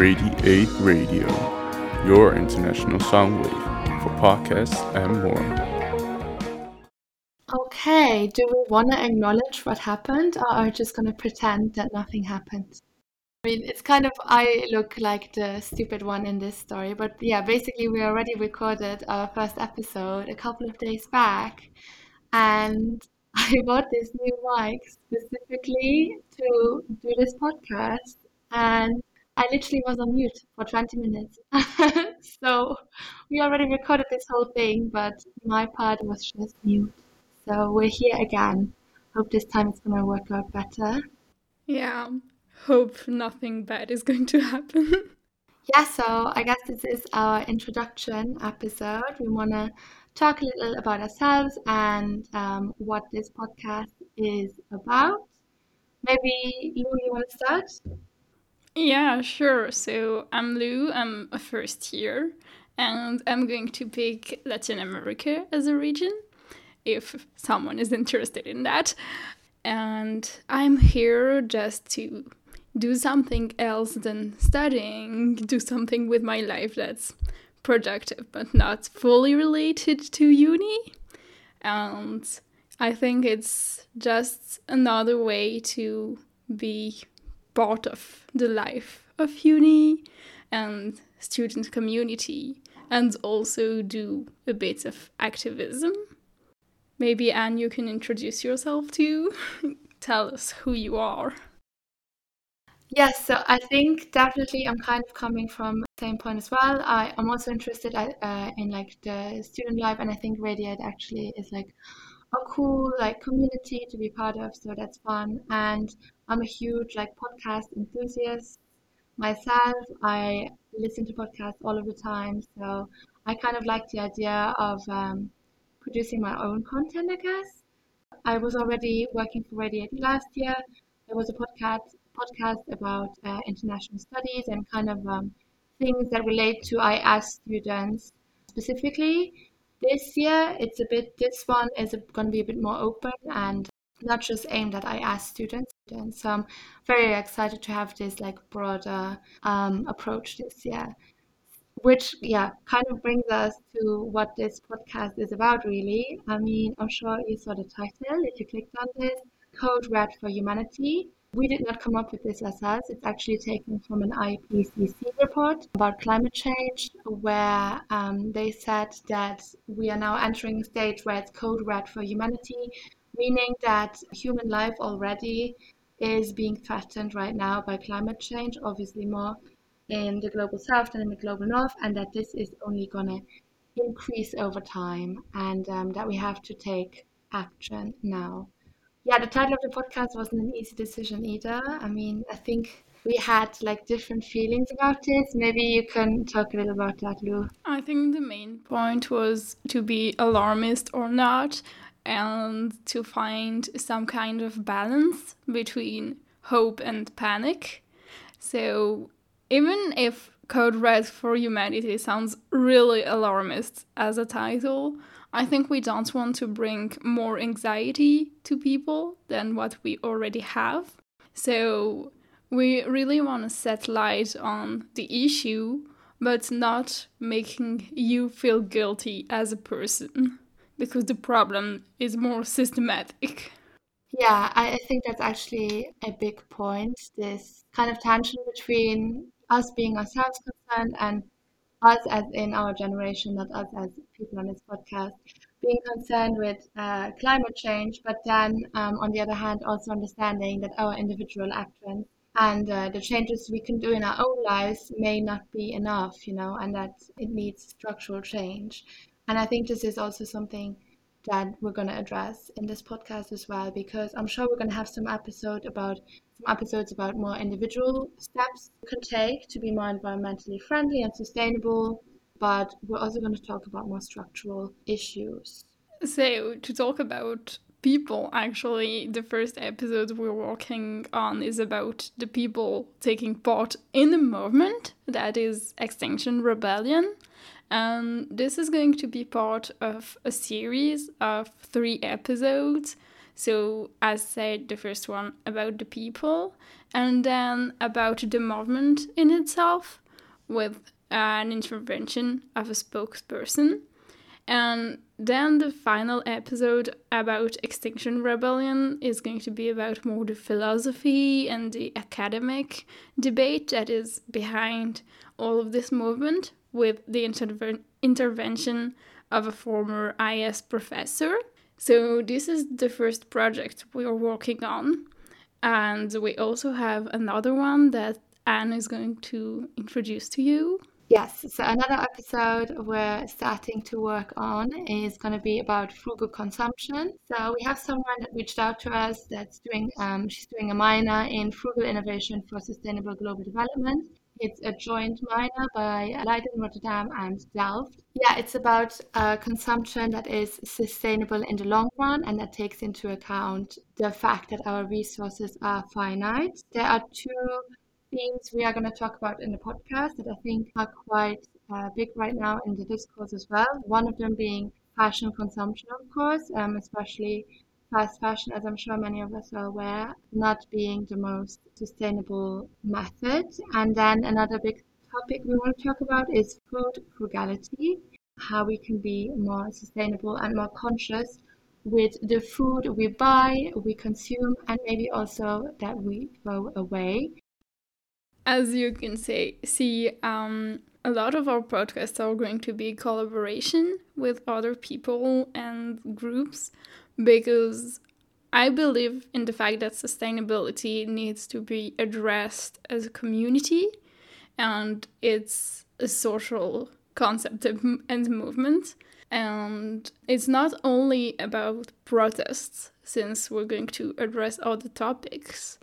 Radiate Radio, your international sound wave for podcasts and more. Okay, do we want to acknowledge what happened or are we just going to pretend that nothing happened? I mean, it's kind of, I look like the stupid one in this story, but yeah, basically, we already recorded our first episode a couple of days back, and I bought this new mic specifically to do this podcast, and I literally was on mute for 20 minutes. so we already recorded this whole thing, but my part was just mute. So we're here again. Hope this time it's going to work out better. Yeah, hope nothing bad is going to happen. yeah, so I guess this is our introduction episode. We want to talk a little about ourselves and um, what this podcast is about. Maybe Lou, you want to start? Yeah, sure. So I'm Lou, I'm a first year, and I'm going to pick Latin America as a region if someone is interested in that. And I'm here just to do something else than studying, do something with my life that's productive but not fully related to uni. And I think it's just another way to be part of the life of uni and student community and also do a bit of activism. Maybe Anne, you can introduce yourself too. Tell us who you are. Yes, so I think definitely I'm kind of coming from the same point as well. I, I'm also interested uh, in like the student life, and I think Radiate actually is like a cool like community to be part of, so that's fun. And I'm a huge like podcast enthusiast myself. I listen to podcasts all of the time, so I kind of like the idea of um, producing my own content. I guess I was already working for Radiate last year. There was a podcast podcast about uh, international studies and kind of um, things that relate to IS students specifically. This year, it's a bit, this one is going to be a bit more open and not just aimed at IS students. And so I'm very excited to have this like broader um, approach this year. Which, yeah, kind of brings us to what this podcast is about, really. I mean, I'm sure you saw the title if you clicked on this Code Red for Humanity. We did not come up with this ourselves. It's actually taken from an IPCC report about climate change, where um, they said that we are now entering a stage where it's code red for humanity, meaning that human life already is being threatened right now by climate change, obviously more in the global south than in the global north, and that this is only going to increase over time, and um, that we have to take action now yeah, the title of the podcast wasn't an easy decision either. I mean, I think we had like different feelings about this. Maybe you can talk a little about that, Lou. I think the main point was to be alarmist or not and to find some kind of balance between hope and panic. So, even if Code Red for Humanity sounds really alarmist as a title, I think we don't want to bring more anxiety to people than what we already have. So we really want to set light on the issue, but not making you feel guilty as a person because the problem is more systematic. Yeah, I think that's actually a big point. This kind of tension between us being ourselves concerned and us as in our generation, not us as people on this podcast, being concerned with uh, climate change, but then um, on the other hand, also understanding that our individual actions and uh, the changes we can do in our own lives may not be enough, you know, and that it needs structural change. And I think this is also something that we're going to address in this podcast as well, because I'm sure we're going to have some episode about some episodes about more individual steps you can take to be more environmentally friendly and sustainable. But we're also going to talk about more structural issues. So, to talk about people, actually, the first episode we're working on is about the people taking part in the movement that is Extinction Rebellion. And this is going to be part of a series of three episodes So, as said, the first one about the people, and then about the movement in itself, with an intervention of a spokesperson. And then the final episode about Extinction Rebellion is going to be about more the philosophy and the academic debate that is behind all of this movement with the interve- intervention of a former IS professor. So, this is the first project we are working on. And we also have another one that Anne is going to introduce to you. Yes, so another episode we're starting to work on is going to be about frugal consumption. So we have someone that reached out to us that's doing, um, she's doing a minor in frugal innovation for sustainable global development. It's a joint minor by Leiden, Rotterdam, and Delft. Yeah, it's about uh, consumption that is sustainable in the long run and that takes into account the fact that our resources are finite. There are two things we are going to talk about in the podcast that I think are quite uh, big right now in the discourse as well. One of them being fashion consumption, of course, um, especially fast fashion, as I'm sure many of us are aware, not being the most sustainable method. And then another big topic we want to talk about is food frugality, how we can be more sustainable and more conscious with the food we buy, we consume, and maybe also that we throw away as you can say, see, um, a lot of our podcasts are going to be collaboration with other people and groups because I believe in the fact that sustainability needs to be addressed as a community and it's a social concept and movement. And it's not only about protests, since we're going to address other topics,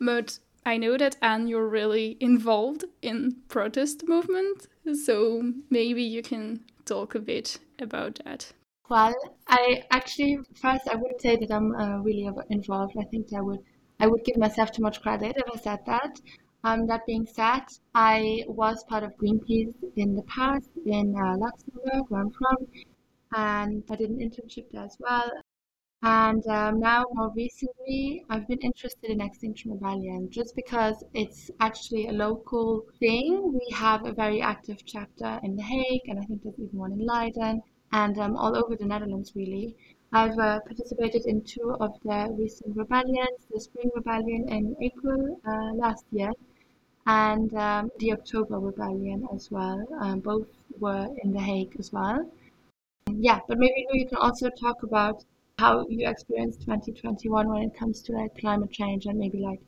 but I know that Anne, you're really involved in protest movement, so maybe you can talk a bit about that. Well, I actually first I wouldn't say that I'm uh, really involved. I think I would I would give myself too much credit if I said that. Um, that being said, I was part of Greenpeace in the past in uh, Luxembourg, where I'm from, and I did an internship there as well. And um, now, more recently, I've been interested in Extinction Rebellion just because it's actually a local thing. We have a very active chapter in The Hague, and I think there's even one in Leiden, and um, all over the Netherlands, really. I've uh, participated in two of the recent rebellions the Spring Rebellion in April uh, last year, and um, the October Rebellion as well. Um, both were in The Hague as well. Yeah, but maybe you can also talk about how you experienced 2021 when it comes to like climate change and maybe like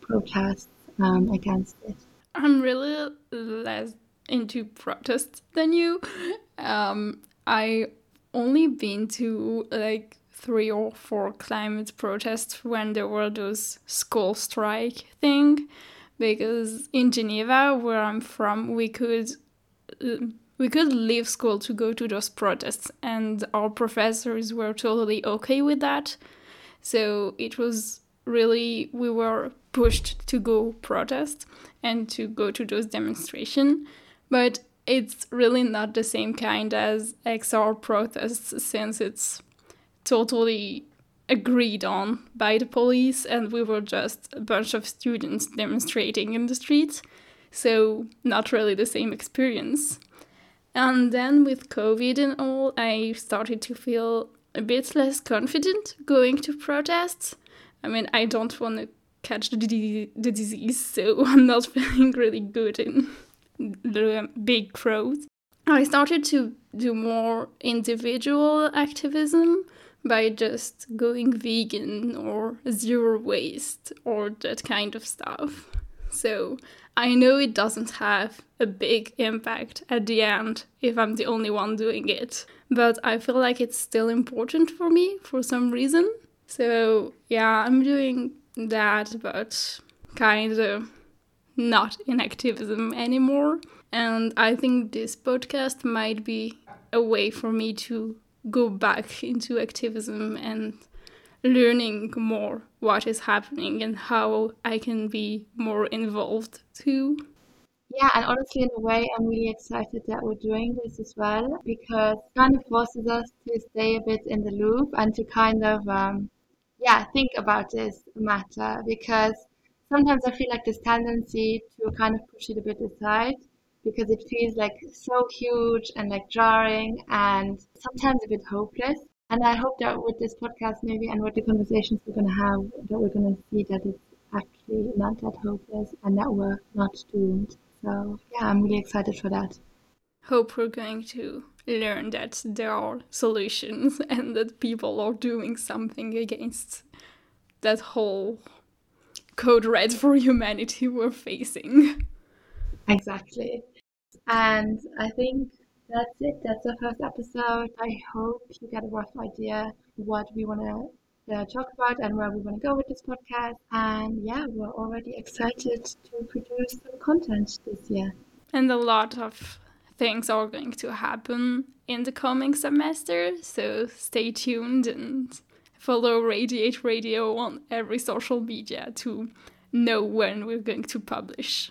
protests um, against it. I'm really less into protests than you. Um, I only been to like three or four climate protests when there were those school strike thing because in Geneva where I'm from we could uh, we could leave school to go to those protests, and our professors were totally okay with that. So it was really, we were pushed to go protest and to go to those demonstrations. But it's really not the same kind as XR protests since it's totally agreed on by the police and we were just a bunch of students demonstrating in the streets. So, not really the same experience. And then with COVID and all, I started to feel a bit less confident going to protests. I mean, I don't want to catch the, the disease, so I'm not feeling really good in the big crowds. I started to do more individual activism by just going vegan or zero waste or that kind of stuff. So I know it doesn't have a big impact at the end if I'm the only one doing it, but I feel like it's still important for me for some reason. So, yeah, I'm doing that, but kind of not in activism anymore. And I think this podcast might be a way for me to go back into activism and learning more what is happening and how I can be more involved too. Yeah, and honestly, in a way, I'm really excited that we're doing this as well because it kind of forces us to stay a bit in the loop and to kind of um, yeah think about this matter because sometimes I feel like this tendency to kind of push it a bit aside because it feels like so huge and like jarring and sometimes a bit hopeless. And I hope that with this podcast, maybe, and with the conversations we're going to have, that we're going to see that it's actually not that hopeless and that we're not doomed. So, yeah, I'm really excited for that. Hope we're going to learn that there are solutions and that people are doing something against that whole code red for humanity we're facing. Exactly. And I think that's it. That's the first episode. I hope you get a rough idea what we want to uh, talk about and where we want to go with this podcast. And yeah, we're already excited to produce some content this year. And a lot of things are going to happen in the coming semester. So stay tuned and follow Radiate Radio on every social media to know when we're going to publish.